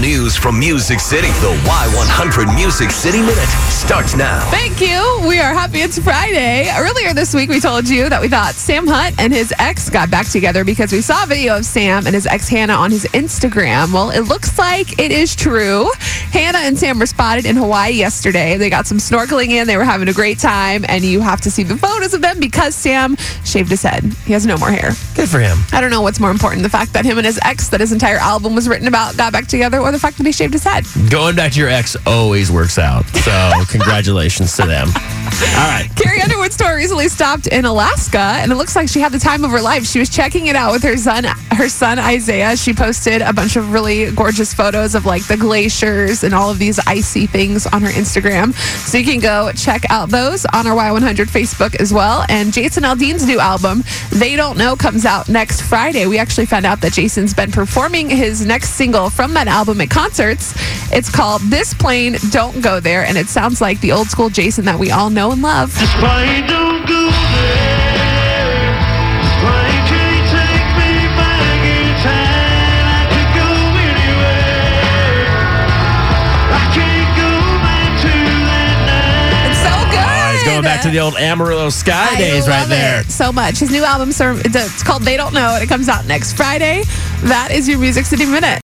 the news from Music City. The Y100 Music City Minute starts now. Thank you. We are happy it's Friday. Earlier this week, we told you that we thought Sam Hunt and his ex got back together because we saw a video of Sam and his ex Hannah on his Instagram. Well, it looks like it is true. Hannah and Sam were spotted in Hawaii yesterday. They got some snorkeling in. They were having a great time, and you have to see the photos of them because Sam shaved his head. He has no more hair. Good for him. I don't know what's more important the fact that him and his ex, that his entire album was written about, got back together, or the fact that he shaved his head. Going back to your ex always works out. So congratulations to them. All right. Carrie Underwood's tour recently stopped in Alaska, and it looks like she had the time of her life. She was checking it out with her son, her son Isaiah. She posted a bunch of really gorgeous photos of like the glaciers and all of these icy things on her Instagram. So you can go check out those on our Y100 Facebook as well. And Jason Aldean's new album, They Don't Know, comes out next Friday. We actually found out that Jason's been performing his next single from that album at concerts. It's called This Plane Don't Go There, and it sounds like the old school Jason that we all know and love. Back to the old Amarillo Sky I days right there. so much. His new album, it's called They Don't Know, and it comes out next Friday. That is your Music City Minute.